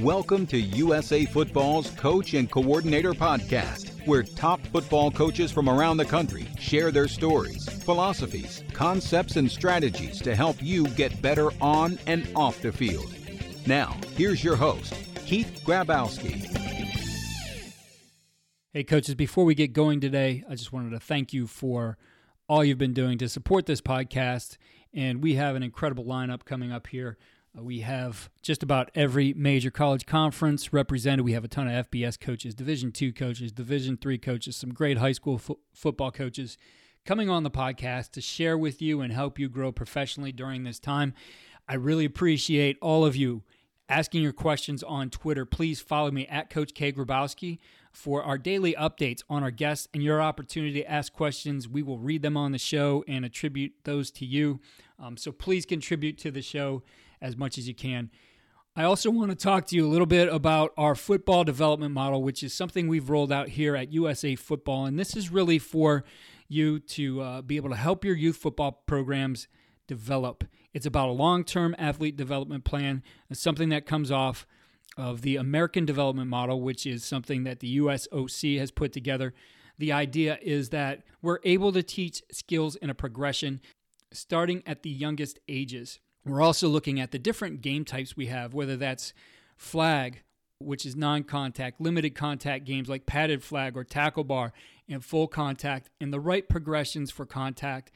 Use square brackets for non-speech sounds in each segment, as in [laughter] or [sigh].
Welcome to USA Football's Coach and Coordinator Podcast, where top football coaches from around the country share their stories, philosophies, concepts, and strategies to help you get better on and off the field. Now, here's your host, Keith Grabowski. Hey, coaches, before we get going today, I just wanted to thank you for all you've been doing to support this podcast. And we have an incredible lineup coming up here. We have just about every major college conference represented. We have a ton of FBS coaches, Division two coaches, Division three coaches, some great high school fo- football coaches coming on the podcast to share with you and help you grow professionally during this time. I really appreciate all of you asking your questions on Twitter. Please follow me at Coach K Grabowski for our daily updates on our guests and your opportunity to ask questions. We will read them on the show and attribute those to you. Um, so please contribute to the show as much as you can. I also want to talk to you a little bit about our football development model, which is something we've rolled out here at USA Football. And this is really for you to uh, be able to help your youth football programs develop. It's about a long term athlete development plan, it's something that comes off of the American development model, which is something that the USOC has put together. The idea is that we're able to teach skills in a progression starting at the youngest ages. We're also looking at the different game types we have, whether that's flag, which is non contact, limited contact games like padded flag or tackle bar, and full contact, and the right progressions for contact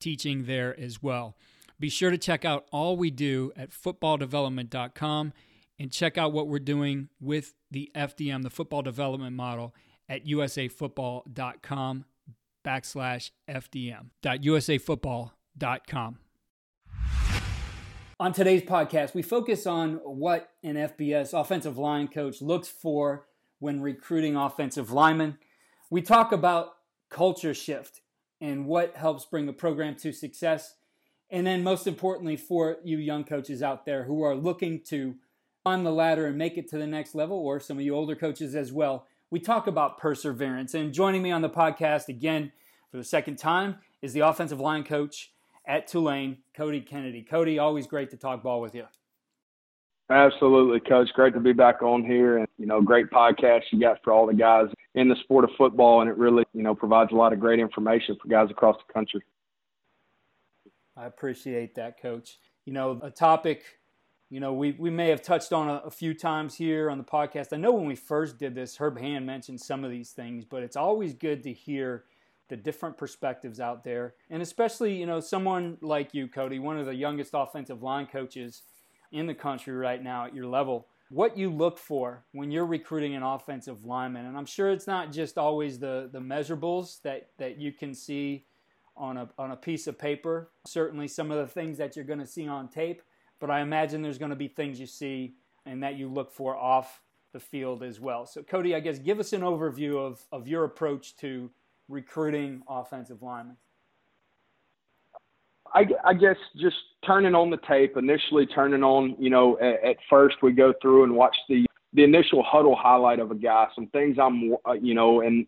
teaching there as well. Be sure to check out all we do at footballdevelopment.com and check out what we're doing with the FDM, the football development model, at usafootball.com backslash FDM. On today's podcast, we focus on what an FBS offensive line coach looks for when recruiting offensive linemen. We talk about culture shift and what helps bring a program to success. And then, most importantly, for you young coaches out there who are looking to climb the ladder and make it to the next level, or some of you older coaches as well, we talk about perseverance. And joining me on the podcast again for the second time is the offensive line coach at Tulane, Cody Kennedy. Cody, always great to talk ball with you. Absolutely, Coach. Great to be back on here, and you know, great podcast you got for all the guys in the sport of football, and it really, you know, provides a lot of great information for guys across the country. I appreciate that, Coach. You know, a topic, you know, we we may have touched on a, a few times here on the podcast. I know when we first did this, Herb Hand mentioned some of these things, but it's always good to hear the different perspectives out there. And especially, you know, someone like you, Cody, one of the youngest offensive line coaches in the country right now at your level, what you look for when you're recruiting an offensive lineman. And I'm sure it's not just always the, the measurables that, that you can see on a, on a piece of paper. Certainly some of the things that you're going to see on tape, but I imagine there's going to be things you see and that you look for off the field as well. So, Cody, I guess give us an overview of, of your approach to recruiting offensive linemen? I, I, guess just turning on the tape, initially turning on, you know, at, at, first we go through and watch the the initial Hudl highlight of a guy, some things I'm, uh, you know, and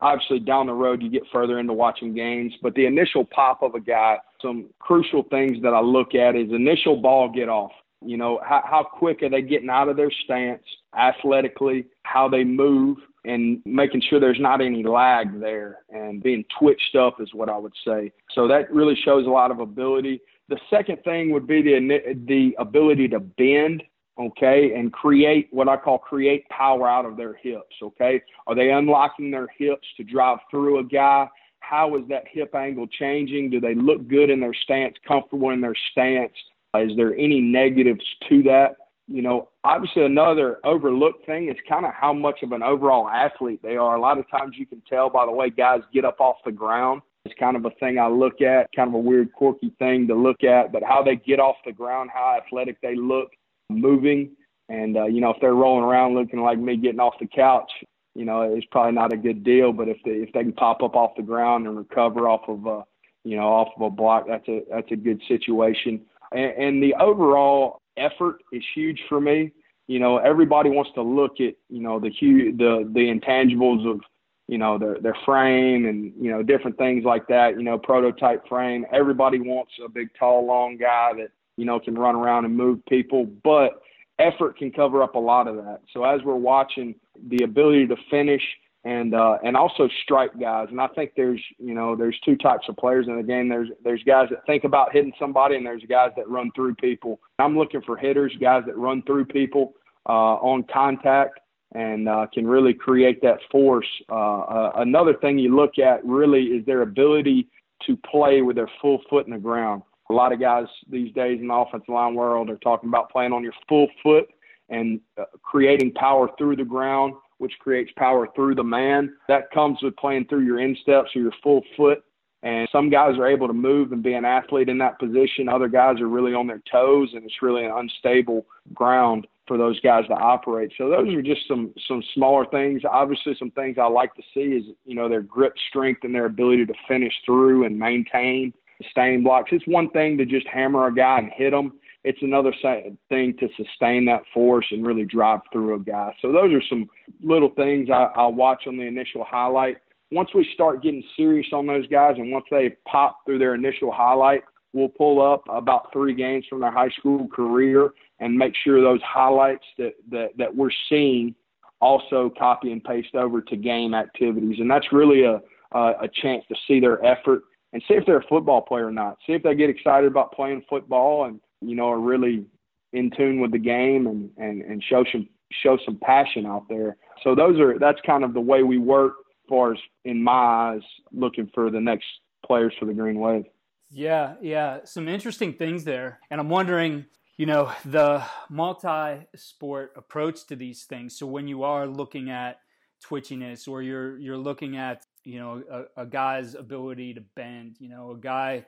obviously down the road you get further into watching games, but the initial pop of a guy, some crucial things that I look at is initial ball get off. You know, how, how quick are they getting out of their stance athletically, how they move, and making sure there's not any lag there and being twitched up is what I would say. So that really shows a lot of ability. The second thing would be the the ability to bend okay, and create what I call create power out of their hips, okay? Are they unlocking their hips to drive through a guy? How is that hip angle changing? Do they look good in their stance, comfortable in their stance? Is there any negatives to that? You know, obviously another overlooked thing is kind of how much of an overall athlete they are. A lot of times you can tell by the way guys get up off the ground. It's kind of a thing I look at, kind of a weird, quirky thing to look at, but how they get off the ground, how athletic they look, moving. And, uh, you know, if they're rolling around looking like me getting off the couch, you know, it's probably not a good deal. But if they, if they can pop up off the ground and recover off of, uh, you know, off of a block, that's a, that's a good situation. And, and the overall effort is huge for me. You know, everybody wants to look at, you know, the huge, the, the intangibles of, you know, their, their frame and, you know, different things like that, you know, prototype frame. Everybody wants a big, tall, long guy that, you know, can run around and move people, but effort can cover up a lot of that. So as we're watching the ability to finish and uh, and also strike guys, and I think there's you know there's two types of players in the game. There's there's guys that think about hitting somebody, and there's guys that run through people. I'm looking for hitters, guys that run through people uh, on contact and uh, can really create that force. Uh, uh, another thing you look at really is their ability to play with their full foot in the ground. A lot of guys these days in the offensive line world are talking about playing on your full foot and uh, creating power through the ground, which creates power through the man. That comes with playing through your insteps or your full foot. And some guys are able to move and be an athlete in that position. Other guys are really on their toes, and it's really an unstable ground for those guys to operate. So those are just some some smaller things. Obviously, some things I like to see is you know their grip strength and their ability to finish through and maintain sustain blocks. It's one thing to just hammer a guy and hit him. It's another thing to sustain that force and really drive through a guy. So those are some little things I, I'll watch on the initial highlight. Once we start getting serious on those guys, and once they pop through their initial highlight, we'll pull up about three games from their high school career and make sure those highlights that, that, that we're seeing also copy and paste over to game activities. And that's really a, a, a chance to see their effort and see if they're a football player or not. See if they get excited about playing football and you know are really in tune with the game and and and show some show some passion out there. So those are that's kind of the way we work as far as in my eyes looking for the next players for the Green Wave. Yeah, yeah, some interesting things there. And I'm wondering, you know, the multi-sport approach to these things. So when you are looking at twitchiness or you're you're looking at you know a, a guy's ability to bend you know a guy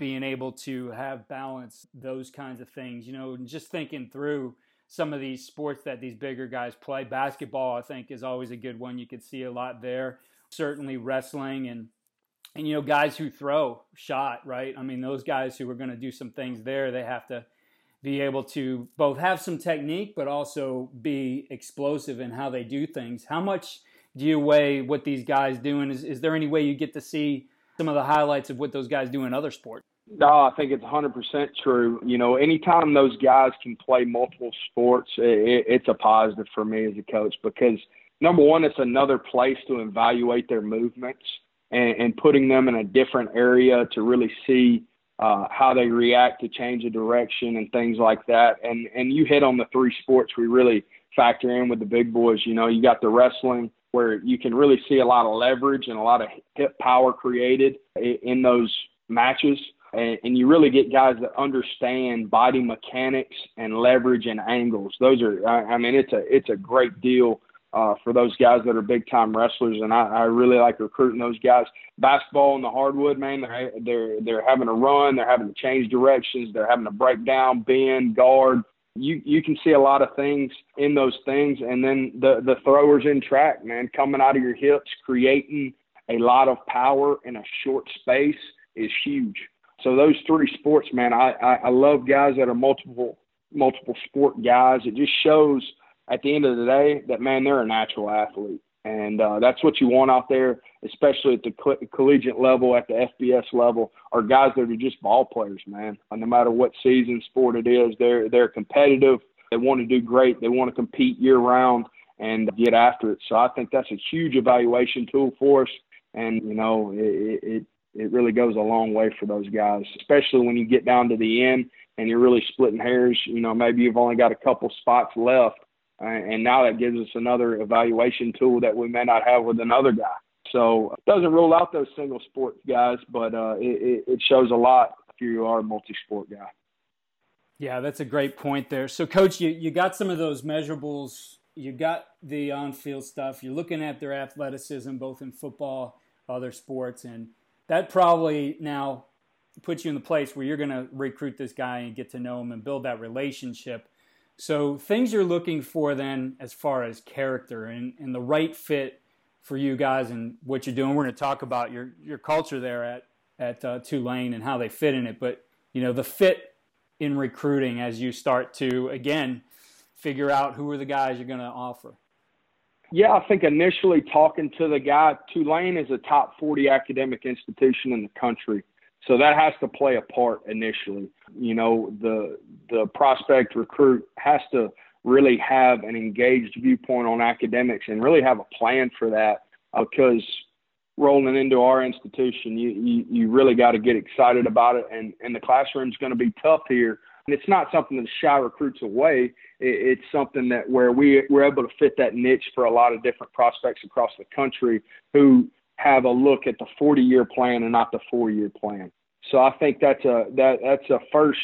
being able to have balance those kinds of things you know and just thinking through some of these sports that these bigger guys play. Basketball i think is always a good one. You could see a lot there. Certainly wrestling and and you know guys who throw shot right? I mean those guys who are going to do some things there they have to be able to both have some technique but also be explosive in how they do things. How much do you weigh what these guys doing? Is is there any way you get to see some of the highlights of what those guys do in other sports? No, I think it's 100% true. You know, anytime those guys can play multiple sports, it, it's a positive for me as a coach because number one, it's another place to evaluate their movements and, and putting them in a different area to really see uh, how they react to change of direction and things like that. And and you hit on the three sports we really factor in with the big boys. You know, you got the wrestling, where you can really see a lot of leverage and a lot of hip power created in those matches. And, and you really get guys that understand body mechanics and leverage and angles. Those are, I, I mean, it's a it's a great deal uh, for those guys that are big time wrestlers, and I, I really like recruiting those guys. Basketball in the hardwood, man, they're they're they're having to run, they're having to change directions, they're having to break down, bend, guard, you you can see a lot of things in those things and then the the throwers in track man coming out of your hips creating a lot of power in a short space is huge so those three sports man i i, I love guys that are multiple multiple sport guys it just shows at the end of the day that man they're a natural athlete and uh, that's what you want out there, especially at the co- collegiate level, at the FBS level, are guys that are just ball players, man. No matter what season sport it is, they're they're competitive. They want to do great. They want to compete year round and get after it. So I think that's a huge evaluation tool for us. And you know, it it, it really goes a long way for those guys, especially when you get down to the end and you're really splitting hairs. You know, maybe you've only got a couple spots left, uh, and now that gives us another evaluation tool that we may not have with another guy. So it doesn't rule out those single sports guys, but uh, it, it shows a lot if you are a multi-sport guy. Yeah, that's a great point there. So, coach, you, you got some of those measurables. You got the on field stuff. You're looking at their athleticism, both in football, other sports, and that probably now puts you in the place where you're going to recruit this guy and get to know him and build that relationship. So, things you're looking for then, as far as character and, and the right fit for you guys and what you're doing. We're going to talk about your, your culture there at, at uh, Tulane and how they fit in it. But, you know, the fit in recruiting as you start to again figure out who are the guys you're going to offer? Yeah, I think initially talking to the guy, Tulane is a top 40 academic institution in the country. So that has to play a part initially. You know, the the prospect recruit has to really have an engaged viewpoint on academics and really have a plan for that because rolling into our institution, you you, you really got to get excited about it, and and the classroom's going to be tough here. And it's not something that shy recruits away. It, it's something that where we we're able to fit that niche for a lot of different prospects across the country who have a look at the 40 year plan and not the four year plan. So I think that's a that that's a first.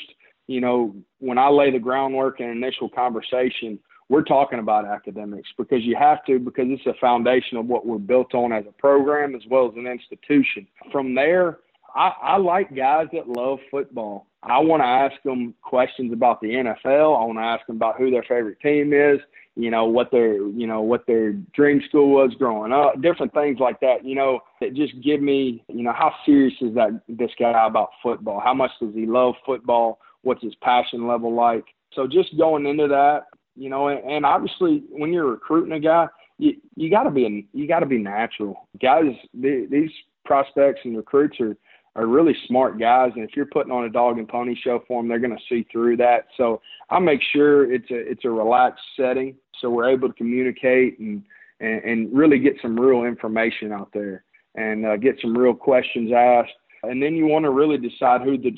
You know, when I lay the groundwork and initial conversation, we're talking about academics because you have to because it's a foundation of what we're built on as a program as well as an institution. From there, I, I like guys that love football. I want to ask them questions about the NFL. I want to ask them about who their favorite team is. You know what their you know what their dream school was growing up. Different things like that. You know that just give me you know how serious is that this guy about football? How much does he love football? What's his passion level like? So just going into that, you know, and, and obviously when you're recruiting a guy, you you got to be you got to be natural. Guys, the, these prospects and recruits are are really smart guys, and if you're putting on a dog and pony show for them, they're going to see through that. So I make sure it's a it's a relaxed setting, so we're able to communicate and and, and really get some real information out there and uh, get some real questions asked. And then you want to really decide who the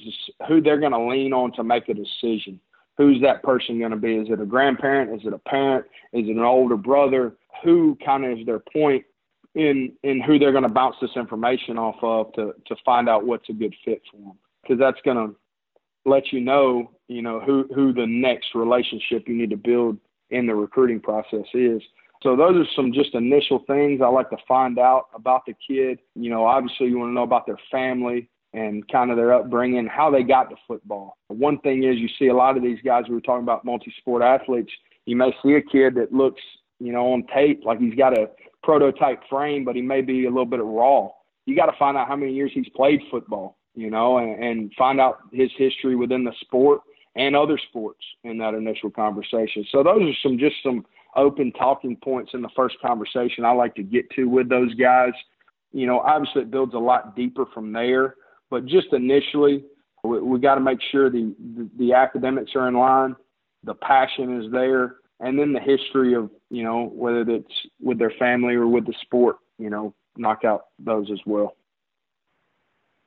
who they're going to lean on to make a decision who's that person going to be? Is it a grandparent? Is it a parent? Is it an older brother? Who kind of is their point in in who they're going to bounce this information off of to to find out what's a good fit for them? Because that's going to let you know, you know, who who the next relationship you need to build in the recruiting process is. So those are some just initial things I like to find out about the kid. You know, obviously you want to know about their family and kind of their upbringing, how they got to football. One thing is you see a lot of these guys we were talking about multi-sport athletes. You may see a kid that looks, you know, on tape like he's got a prototype frame, but he may be a little bit raw. You got to find out how many years he's played football, you know, and, and find out his history within the sport and other sports in that initial conversation. So those are some just some open talking points in the first conversation I like to get to with those guys. You know, obviously it builds a lot deeper from there but just initially, we, we got to make sure the, the, the academics are in line, the passion is there, and then the history of you know whether it's with their family or with the sport. You know, knock out those as well.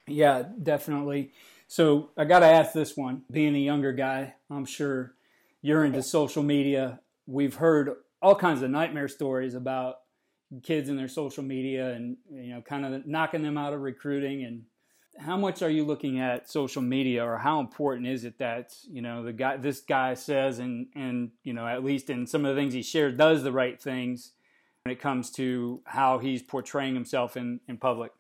Yeah, definitely. So I got to ask this one. Being a younger guy, I'm sure you're into social media. We've heard all kinds of nightmare stories about kids and their social media and you know kind of knocking them out of recruiting and how much are you looking at social media or how important is it that you know the guy this guy says and and you know at least in some of the things he shares does the right things when it comes to how he's portraying himself in in public?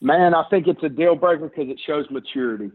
Man i think it's a deal breaker because it shows maturity.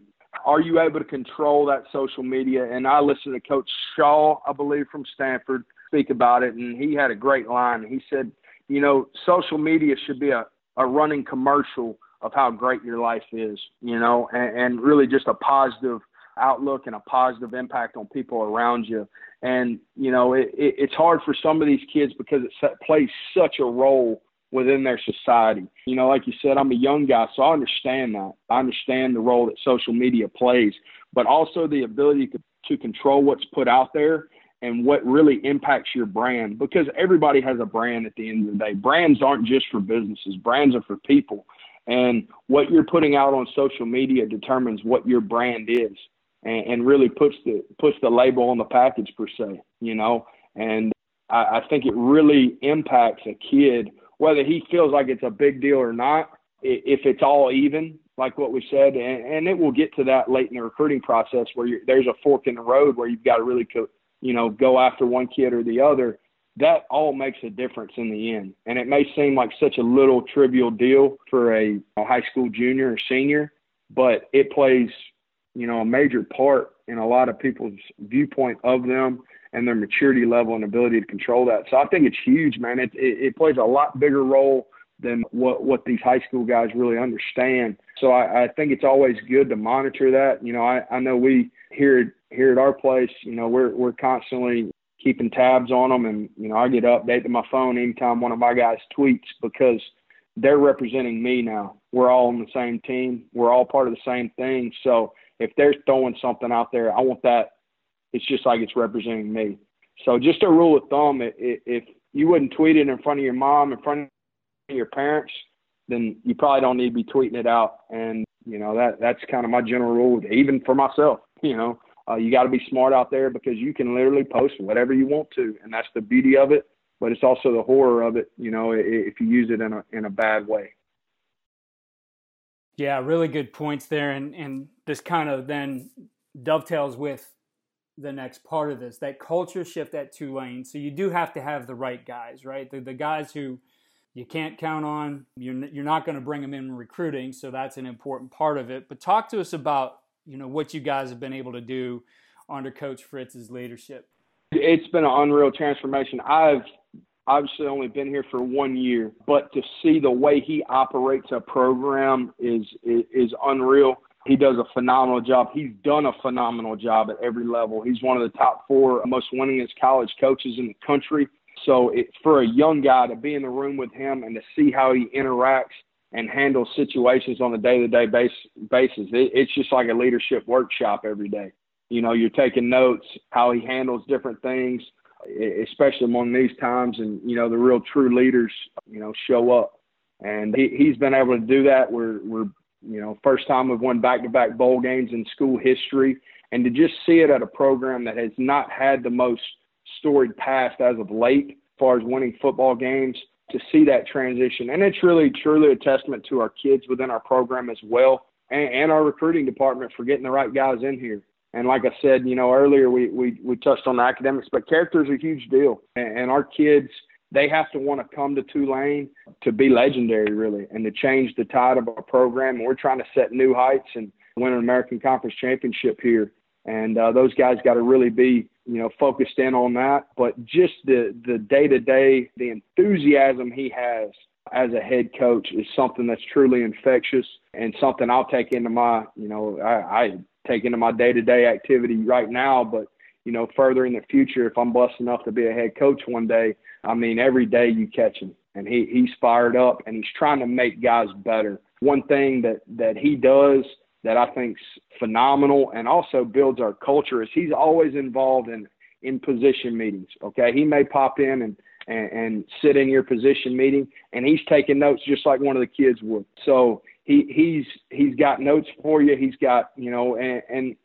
Are you able to control that social media? And i listened to coach shaw i believe from stanford speak about it and he had a great line. He said you know social media should be a, a running commercial of how great your life is, you know, and, and really just a positive outlook and a positive impact on people around you. And, you know, it, it, it's hard for some of these kids because it plays such a role within their society. You know, like you said, I'm a young guy, so I understand that. I understand the role that social media plays, but also the ability to, to control what's put out there and what really impacts your brand because everybody has a brand at the end of the day. Brands aren't just for businesses, brands are for people. And what you're putting out on social media determines what your brand is. and, and really puts the puts the label on the package per se, you know. And I, I think it really impacts a kid whether he feels like it's a big deal or not. If it's all even, like what we said, and, and it will get to that late in the recruiting process where there's a fork in the road where you've got to really, co- you know, go after one kid or the other. That all makes a difference in the end. And it may seem like such a little trivial deal for a, a high school junior or senior, but it plays, you know, a major part in a lot of people's viewpoint of them and their maturity level and ability to control that. So I think it's huge, man. It, it, it plays a lot bigger role than what what these high school guys really understand. So I, I think it's always good to monitor that. You know, I, I know we here here at our place, you know, we're we're constantly keeping tabs on them, and you know, I get an update to my phone anytime one of my guys tweets because they're representing me now. We're all on the same team. We're all part of the same thing. So if they're throwing something out there, I want that. It's just like it's representing me. So just a rule of thumb: if you wouldn't tweet it in front of your mom, in front of your parents, then you probably don't need to be tweeting it out. And you know that that's kind of my general rule, even for myself. [laughs] You know, uh, you got to be smart out there because you can literally post whatever you want to, and that's the beauty of it. But it's also the horror of it. You know, if you use it in a in a bad way. Yeah, really good points there, and and this kind of then dovetails with the next part of this that culture shift at Tulane. So you do have to have the right guys, right? The the guys who you can't count on. You're, you're not going to bring them in recruiting, so that's an important part of it. But talk to us about you know what you guys have been able to do under Coach Fritz's leadership. It's been an unreal transformation. I've obviously only been here for one year, but to see the way he operates a program is is, is unreal. He does a phenomenal job. He's done a phenomenal job at every level. He's one of the top four most winningest college coaches in the country. So it, for a young guy to be in the room with him and to see how he interacts and handle situations on a day-to-day base, basis, it, it's just like a leadership workshop every day. You know, you're taking notes how he handles different things, especially among these times, and you know the real true leaders, you know, show up. And he, he's been able to do that. We're we're you know first time we've won back-to-back bowl games in school history, and to just see it at a program that has not had the most storied past as of late, as far as winning football games, to see that transition. And it's really, truly a testament to our kids within our program as well and, and our recruiting department for getting the right guys in here. And like I said, you know, earlier we, we, we touched on the academics, but character is a huge deal. And, and our kids, they have to want to come to Tulane to be legendary, really, and to change the tide of our program. And we're trying to set new heights and win an American Conference championship here. And uh, those guys got to really be you know, focused in on that. But just the the day to day, the enthusiasm he has as a head coach is something that's truly infectious and something I'll take into my, you know, I, I take into my day to day activity right now. But you know, further in the future, if I'm blessed enough to be a head coach one day, I mean, every day you catch him, and he he's fired up and he's trying to make guys better. One thing that that he does that I think's phenomenal and also builds our culture is he's always involved in in position meetings. Okay, he may pop in and and, and sit in your position meeting, and he's taking notes just like one of the kids would. So he he's he's got notes for you. He's got you know, and, and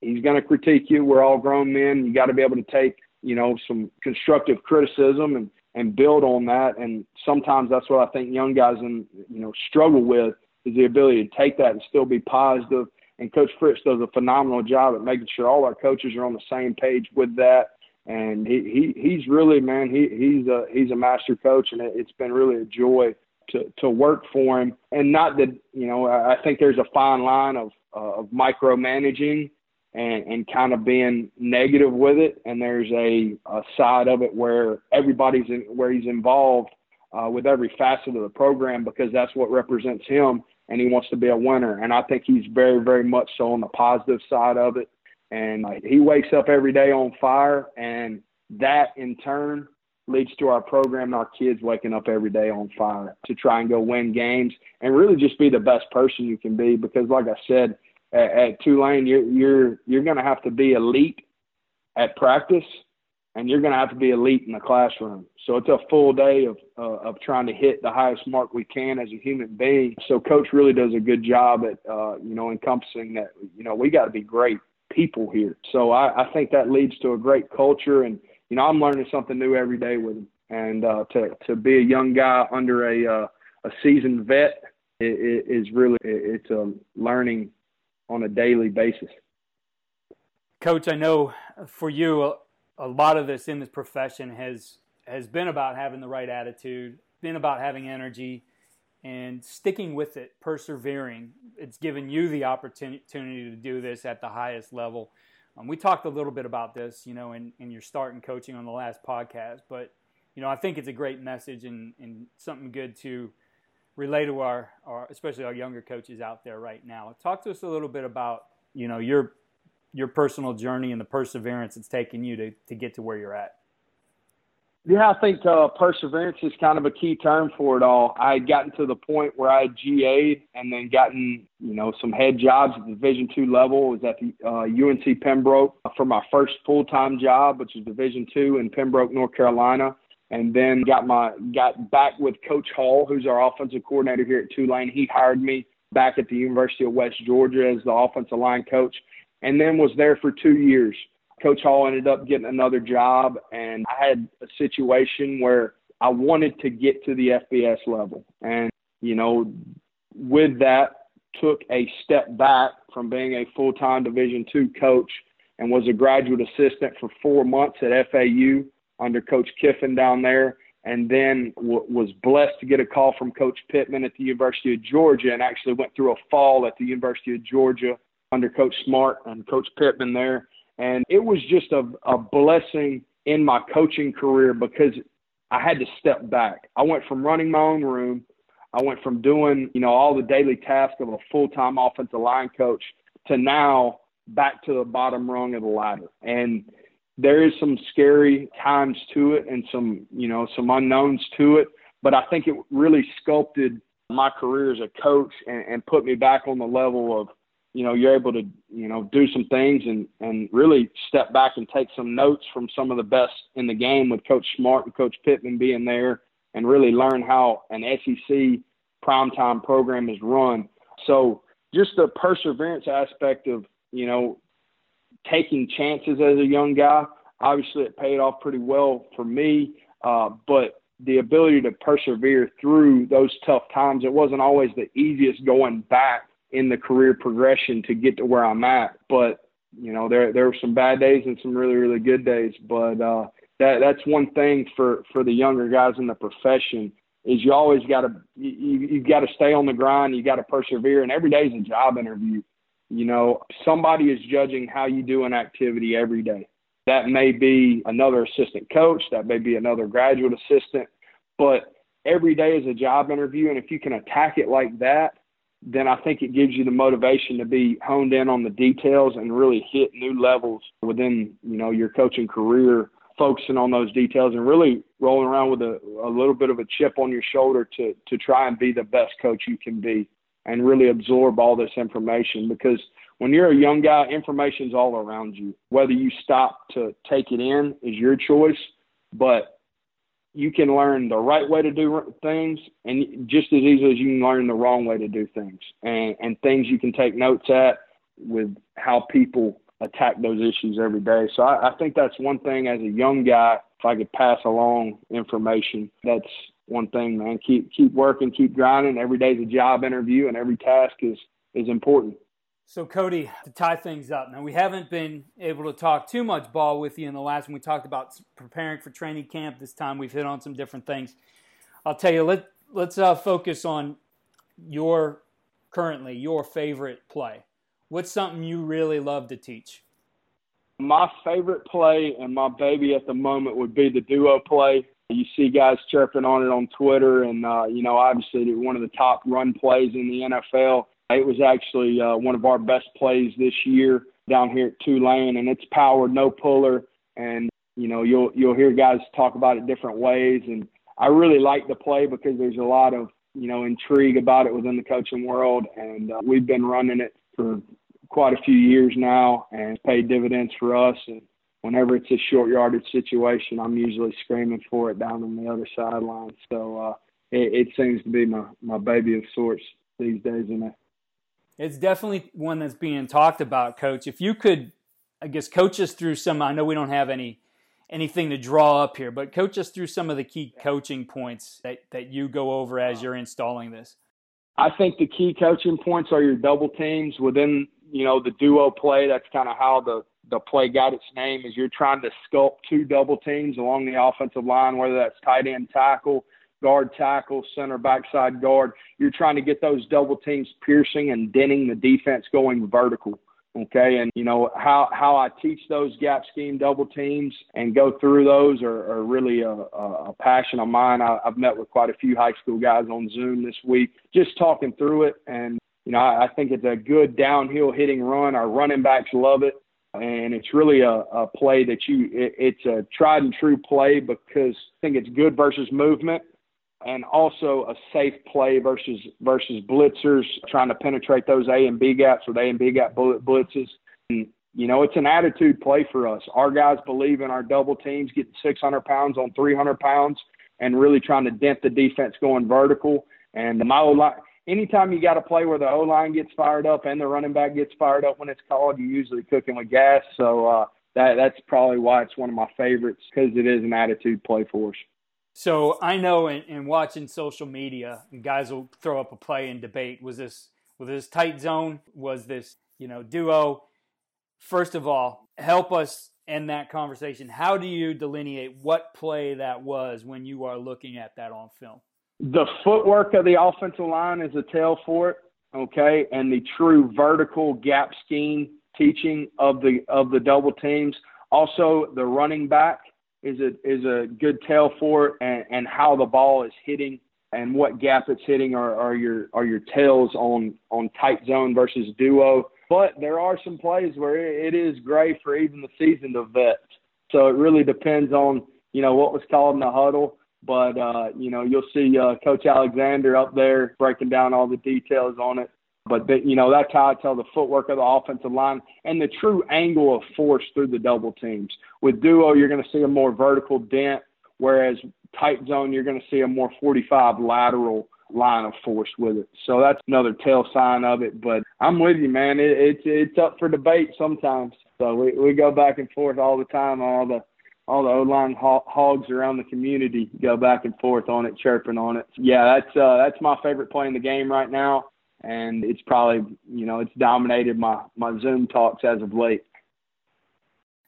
he's going to critique you. We're all grown men. You got to be able to take you know some constructive criticism and and build on that. And sometimes that's what I think young guys and you know struggle with is the ability to take that and still be positive. And Coach Fritz does a phenomenal job at making sure all our coaches are on the same page with that. And he, he he's really man he he's a he's a master coach and it, it's been really a joy to to work for him. And not that you know I think there's a fine line of uh, of micromanaging and and kind of being negative with it. And there's a, a side of it where everybody's in, where he's involved uh, with every facet of the program because that's what represents him and he wants to be a winner. And I think he's very, very much so on the positive side of it. And uh, he wakes up every day on fire, and that in turn leads to our program and our kids waking up every day on fire to try and go win games and really just be the best person you can be. Because, like I said, at, at Tulane, you're you're you're going to have to be elite at practice and you're going to have to be elite in the classroom. So it's a full day of uh, of trying to hit the highest mark we can as a human being. So coach really does a good job at uh, you know encompassing that. You know we got to be great people here. So I, I think that leads to a great culture, and you know I'm learning something new every day with him. And uh, to to be a young guy under a uh, a seasoned vet it, it is really it's a learning on a daily basis. Coach, I know for you, a, lot of this in this profession has has been about having the right attitude, been about having energy, and sticking with it, persevering. It's given you the opportunity to do this at the highest level. Um, we talked a little bit about this, you know, in, in your start in coaching on the last podcast, but you know, I think it's a great message and, and something good to relay to our, our, especially our younger coaches out there right now. Talk to us a little bit about, you know, your your personal journey and the perseverance it's taken you to, to get to where you're at. Yeah, I think uh, perseverance is kind of a key term for it all. I had gotten to the point where I GA'd and then gotten, you know, some head jobs at the Division two level. was at the uh, UNC Pembroke for my first full time job, which is Division two in Pembroke, North Carolina, and then got my got back with Coach Hall, who's our offensive coordinator here at Tulane. He hired me back at the University of West Georgia as the offensive line coach, and then was there for two years. Coach Hall ended up getting another job, and I had a situation where I wanted to get to the FBS level. And, you know, with that, took a step back from being a full time Division two coach and was a graduate assistant for four months at FAU under Coach Kiffin down there. And then w- was blessed to get a call from Coach Pittman at the University of Georgia and actually went through a fall at the University of Georgia under Coach Smart and Coach Pittman there and it was just a, a blessing in my coaching career because I had to step back. I went from running my own room, I went from doing, you know, all the daily tasks of a full time offensive line coach to now back to the bottom rung of the ladder. And there is some scary times to it and some, you know, some unknowns to it. But I think it really sculpted my career as a coach and, and put me back on the level of you know you're able to you know do some things and and really step back and take some notes from some of the best in the game with Coach Smart and Coach Pittman being there and really learn how an SEC primetime program is run. So just the perseverance aspect of you know taking chances as a young guy. Obviously, it paid off pretty well for me, uh, but the ability to persevere through those tough times. It wasn't always the easiest going back in the career progression to get to where I'm at. But you know, there there were some bad days and some really really good days. But uh, that that's one thing for for the younger guys in the profession is you always got to you you got to stay on the grind. You got to persevere, and every day is a job interview. You know, somebody is judging how you do an activity every day. That may be another assistant coach, that may be another graduate assistant, but every day is a job interview. And if you can attack it like that, then I think it gives you the motivation to be honed in on the details and really hit new levels within, you know, your coaching career, focusing on those details and really rolling around with a, a little bit of a chip on your shoulder to to try and be the best coach you can be and really absorb all this information because when you're a young guy, information's all around you. Whether you stop to take it in is your choice, but you can learn the right way to do things and just as easily as you can learn the wrong way to do things and, and things you can take notes at with how people attack those issues every day. So I, I think that's one thing as a young guy, if I could pass along information, that's one thing, man. Keep keep working, keep grinding. Every day's a job interview and every task is is important. So, Cody, to tie things up, now we haven't been able to talk too much ball with you in the last one. We talked about preparing for training camp. This time we've hit on some different things. I'll tell you, let, let's uh, focus on your currently your favorite play. What's something you really love to teach? My favorite play and my baby at the moment would be the duo play. You see guys chirping on it on Twitter, and, uh, you know, obviously one of the top run plays in the NFL it was actually uh, one of our best plays this year down here at Tulane, and it's powered, no puller, and you know you'll you'll hear guys talk about it different ways, and I really like the play because there's a lot of you know intrigue about it within the coaching world, and uh, we've been running it for quite a few years now, and it's paid dividends for us. And whenever it's a short yardage situation, I'm usually screaming for it down on the other sideline. So uh, it, it seems to be my my baby of sorts these days, and it's definitely one that's being talked about, Coach. If you could I guess coach us through some. I know we don't have any anything to draw up here, but coach us through some of the key coaching points that, that you go over as you're installing this. I think the key coaching points are your double teams within, you know, the duo play. That's kind of how the, the play got its name is you're trying to sculpt two double teams along the offensive line, whether that's tight end tackle, guard tackle, center backside guard. You're trying to get those double teams piercing and denting the defense going vertical. Okay, and you know how how I teach those gap scheme double teams and go through those are, are really a, a, passion of mine. I, I've met with quite a few high school guys on Zoom this week, just talking through it, and you know I, I think it's a good downhill hitting run. Our running backs love it, and it's really a, a play that you it, it's a tried and true play because I think it's good versus movement and also a safe play versus versus blitzers trying to penetrate those A and B gaps with A and B gap bullet blitzes. And, you know, it's an attitude play for us. Our guys believe in our double teams, getting 600 pounds on 300 pounds, and really trying to dent the defense going vertical. And my O line, anytime you got to play where the O line gets fired up and the running back gets fired up when it's called, you're usually cooking with gas. So uh, that that's probably why it's one of my favorites because it is an attitude play for us. So I know in, in, watching social media, guys will throw up a play and debate. Was this was this tight zone? Was this you know duo? First of all, help us end that conversation. How do you delineate what play that was when you are looking at that on film? The footwork of the offensive line is a tell for it. Okay, and the true vertical gap scheme teaching of the of the double teams. Also, the running back is a is a good tail for it, and, and how the ball is hitting and what gap it's hitting are, are your are your tails on on tight zone versus duo. But there are some plays where it is gray for even the seasoned vet. So it really depends on you know what was called in the huddle. But uh, you know you'll see uh, Coach Alexander up there breaking down all the details on it. But the, you know that's how I tell the footwork of the offensive line and the true angle of force through the double teams. With duo, you're going to see a more vertical dent, whereas tight zone, you're going to see a more 45 lateral line of force with it. So that's another tail sign of it. But I'm with you, man. It, it's it's up for debate sometimes. So we we go back and forth all the time. All the all the O line hogs around the community go back and forth on it, chirping on it. Yeah, that's uh, that's my favorite play in the game right now and it's probably you know it's dominated my my Zoom talks as of late.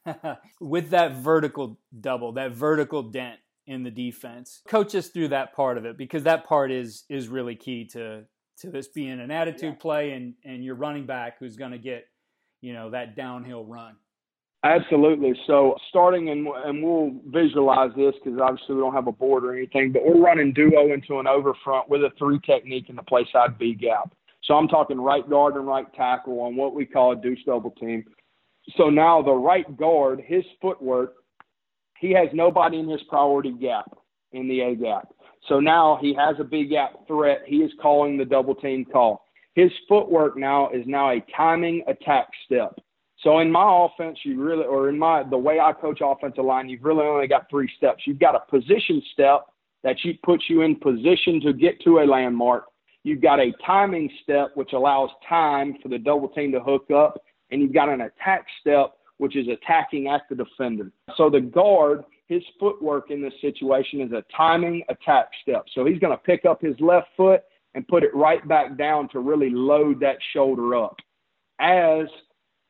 [laughs] With that vertical double, that vertical dent in the defense, coach us through that part of it because that part is is really key to to this being an attitude yeah. play and and your running back who's going to get you know that downhill run. Absolutely. So starting and and we'll visualize this because obviously we don't have a board or anything, but we're running duo into an over front with a three technique in the play side B gap. So I'm talking right guard and right tackle on what we call a deuce double team. So now the right guard, his footwork, he has nobody in his priority gap in the A gap. So now he has a big gap threat. He is calling the double team call. His footwork now is now a timing attack step. So in my offense, you really, or in my the way I coach offensive line, you've really only got three steps. You've got a position step that you puts you in position to get to a landmark. You've got a timing step, which allows time for the double team to hook up. And you've got an attack step, which is attacking at the defender. So the guard, his footwork in this situation is a timing attack step. So he's going to pick up his left foot and put it right back down to really load that shoulder up. As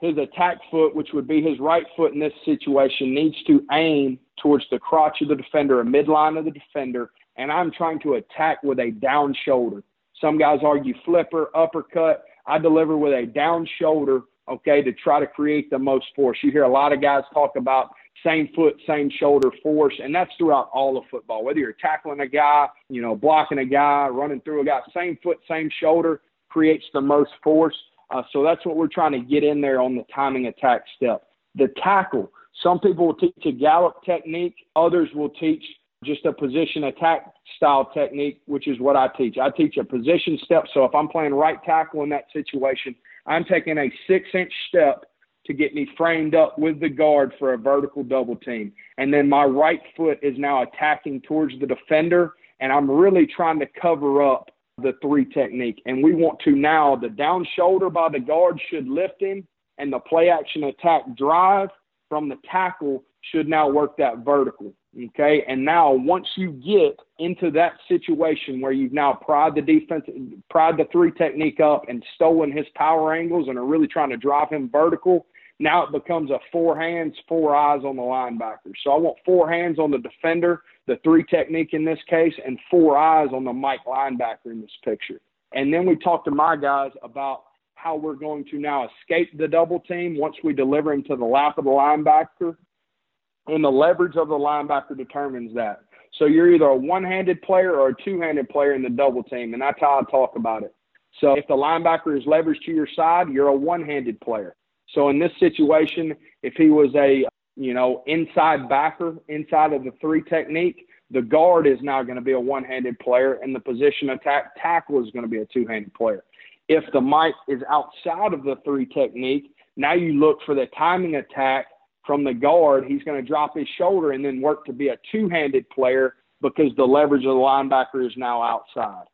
his attack foot, which would be his right foot in this situation, needs to aim towards the crotch of the defender, a midline of the defender, and I'm trying to attack with a down shoulder. Some guys argue flipper, uppercut. I deliver with a down shoulder, okay, to try to create the most force. You hear a lot of guys talk about same foot, same shoulder force, and that's throughout all of football. Whether you're tackling a guy, you know, blocking a guy, running through a guy, same foot, same shoulder creates the most force. Uh, so that's what we're trying to get in there on the timing attack step. The tackle. Some people will teach a gallop technique. Others will teach just a position attack style technique, which is what I teach. I teach a position step. So if I'm playing right tackle in that situation, I'm taking a six inch step to get me framed up with the guard for a vertical double team. And then my right foot is now attacking towards the defender, and I'm really trying to cover up the three technique. And we want to now, the down shoulder by the guard should lift him, and the play action attack drive from the tackle should now work that vertical. Okay. And now once you get into that situation where you've now pried the defense, pried the three technique up and stolen his power angles and are really trying to drive him vertical, now it becomes a four hands, four eyes on the linebacker. So I want four hands on the defender, the three technique in this case, and four eyes on the Mike linebacker in this picture. And then we talk to my guys about how we're going to now escape the double team once we deliver him to the lap of the linebacker. And the leverage of the linebacker determines that. So you're either a one handed player or a two handed player in the double team. And that's how I talk about it. So if the linebacker is leveraged to your side, you're a one handed player. So in this situation, if he was a you know inside backer inside of the three technique, the guard is now going to be a one-handed player, and the position attack tackle is going to be a two-handed player. If the Mike is outside of the three technique, now you look for the timing attack from the guard. He's going to drop his shoulder and then work to be a two-handed player because the leverage of the linebacker is now outside.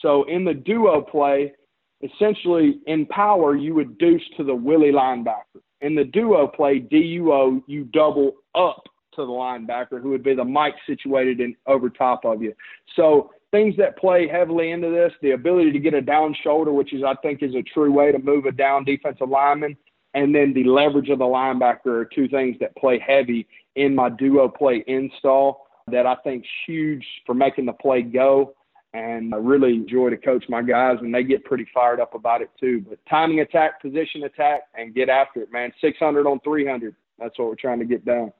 So in the duo play, essentially in power, you would deuce to the Willie linebacker. In the duo play, DUO, you double up to the linebacker, who would be the Mike situated in over top of you. So things that play heavily into this, the ability to get a down shoulder, which is I think is a true way to move a down defensive lineman, and then the leverage of the linebacker are two things that play heavy in my duo play install that I think huge for making the play go and I really enjoy to coach my guys, and they get pretty fired up about it too. But timing attack, position attack, and get after it, man. 600 on 300. That's what we're trying to get done.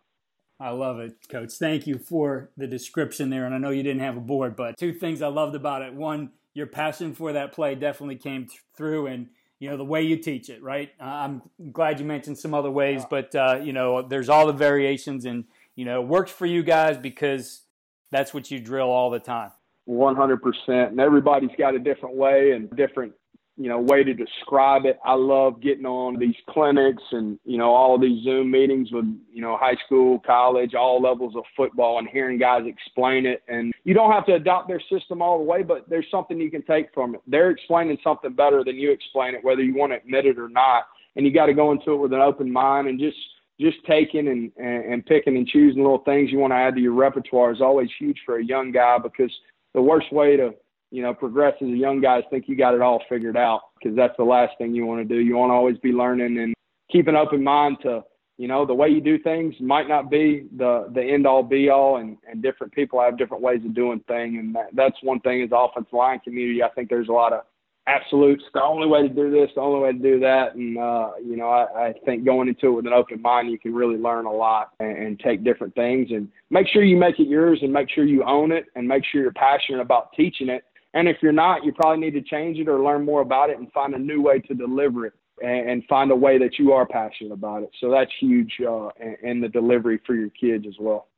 I love it, Coach. Thank you for the description there. And I know you didn't have a board, but two things I loved about it. One, your passion for that play definitely came through, and you know the way you teach it. Right? I'm glad you mentioned some other ways, but uh, you know there's all the variations, and you know it works for you guys because that's what you drill all the time. 100%. And everybody's got a different way and different, you know, way to describe it. I love getting on these clinics and, you know, all these Zoom meetings with, you know, high school, college, all levels of football and hearing guys explain it. And you don't have to adopt their system all the way, but there's something you can take from it. They're explaining something better than you explain it, whether you want to admit it or not. And you got to go into it with an open mind and just, just taking and, and, and picking and choosing little things you want to add to your repertoire is always huge for a young guy because the worst way to you know progress as a young guy think you got it all figured out because that's the last thing you want to do. You want to always be learning and keep an open mind to you know the way you do things might not be the the end all be all and and different people have different ways of doing things and that, that's one thing is offensive line community i think there's a lot of absolutes the only way to do this the only way to do that and uh you know i, I think going into it with an open mind you can really learn a lot and, and take different things and make sure you make it yours and make sure you own it and make sure you're passionate about teaching it and if you're not you probably need to change it or learn more about it and find a new way to deliver it and, and find a way that you are passionate about it so that's huge uh in, in the delivery for your kids as well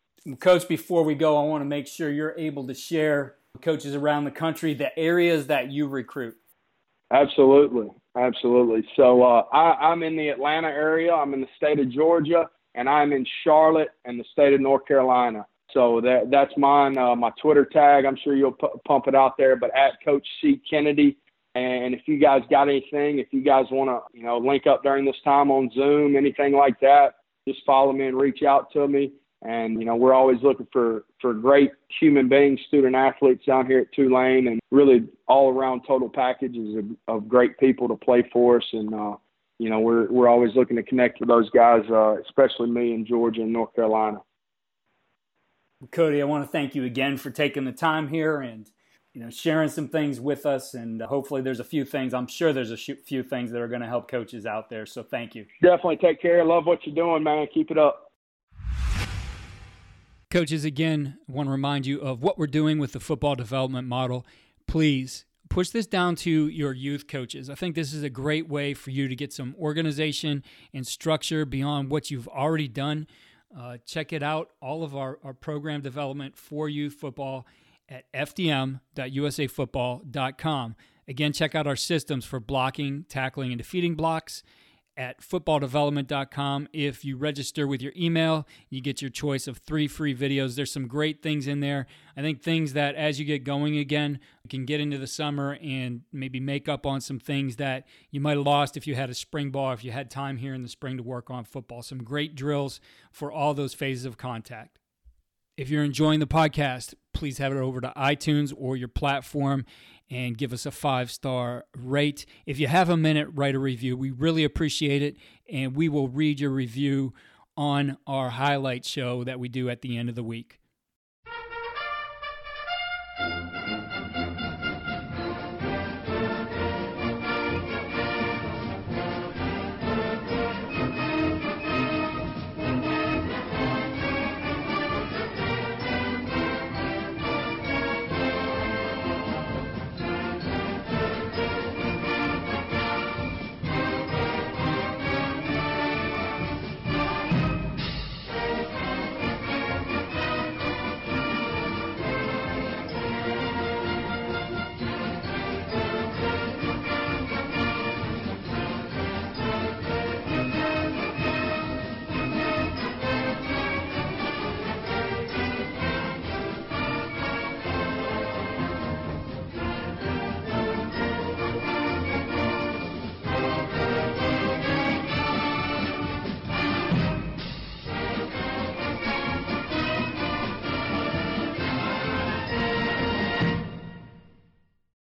coach before we go i want to make sure you're able to share coaches around the country the areas that you recruit Absolutely, absolutely. So uh, I, I'm in the Atlanta area. I'm in the state of Georgia, and I'm in Charlotte and the state of North Carolina. So that that's mine. Uh, my Twitter tag. I'm sure you'll p- pump it out there, but at Coach C Kennedy. And if you guys got anything, if you guys want to, you know, link up during this time on Zoom, anything like that, just follow me and reach out to me. And you know, we're always looking for for great human beings, student athletes down here at Tulane, and really all around total packages of, of great people to play for us. And uh, you know, we're we're always looking to connect with those guys, uh, especially me in Georgia and North Carolina. Cody, I want to thank you again for taking the time here and you know sharing some things with us. And hopefully, there's a few things. I'm sure there's a few things that are going to help coaches out there. So thank you. Definitely take care. Love what you're doing, man. Keep it up. Coaches, again, want to remind you of what we're doing with the football development model. Please push this down to your youth coaches. I think this is a great way for you to get some organization and structure beyond what you've already done. Uh, check it out, all of our, our program development for youth football at fdm.usafootball.com. Again, check out our systems for blocking, tackling, and defeating blocks at footballdevelopment.com. If you register with your email, you get your choice of three free videos. There's some great things in there. I think things that as you get going again, can get into the summer and maybe make up on some things that you might have lost if you had a spring ball, if you had time here in the spring to work on football. Some great drills for all those phases of contact. If you're enjoying the podcast, please have it over to iTunes or your platform and give us a five star rate. If you have a minute, write a review. We really appreciate it, and we will read your review on our highlight show that we do at the end of the week.